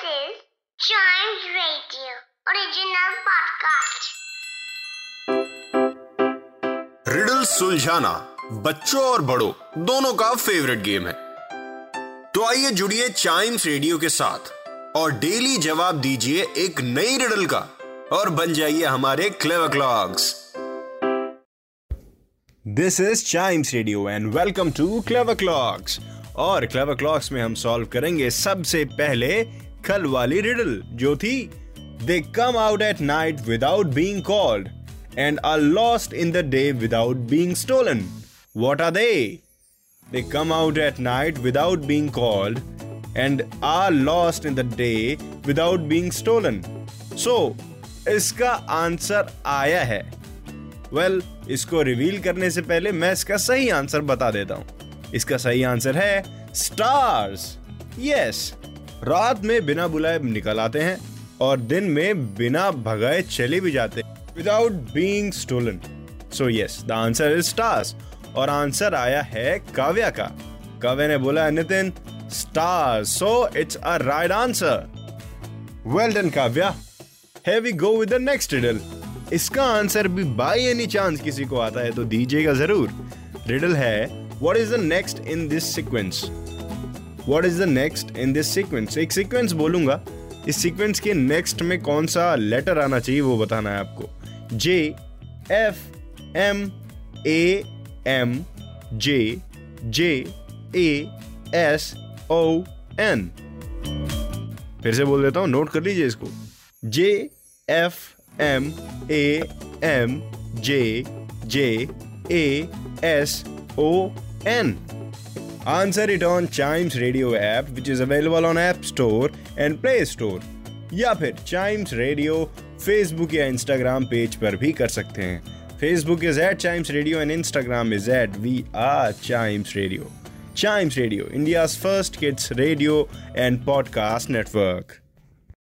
Radio, original podcast. Riddle सुलझाना बच्चों और बड़ों, दोनों का फेवरेट गेम है। तो आइए जुड़िए चाइम्स रेडियो के साथ, और डेली जवाब दीजिए एक नई रिडल का, और बन जाइए हमारे Clever Clocks this is Chimes Radio and welcome to Clever Clocks और क्लेवर क्लॉक्स में हम सॉल्व करेंगे सबसे पहले कल वाली रिडल जो थी they come out at night without being called and are lost in the day without being stolen what are they they come out at night without being called and are lost in the day without being stolen so इसका answer आया है। Well well, इसको reveal करने से पहले मैं इसका सही आंसर बता देता हूँ। इसका सही आंसर है स्टार्स यस रात में बिना बुलाए निकल आते हैं और दिन में बिना भगाए चले भी जाते हैं without being stolen so yes the answer is stars और आंसर आया है काव्या का। काव्या ने बोला, Nitin stars so it's a right answer well done Kavya. Hey we go with the next riddle इसका आंसर भी बाय एनी चांस किसी को आता है तो दीजिएगा ज़रूर। रिडल है, what is the next in this sequence? What is the next in this sequence? एक सीक्वेंस बोलूँगा। इस सीक्वेंस के नेक्स्ट में कौन सा लेटर आना चाहिए वो बताना है आपको। J F M A M J J A S O N फिर से बोल देता हूँ नोट कर लीजिए इसको। J F M A M J J A S O N. Answer it on Chimes Radio app, which is available on App Store and Play Store. या फिर चाइम्स रेडियो फेसबुक या इंस्टाग्राम पेज पर भी कर सकते हैं। Facebook is at Chimes Radio and Instagram is at we are Chimes Radio Chimes Radio India first kids radio and podcast network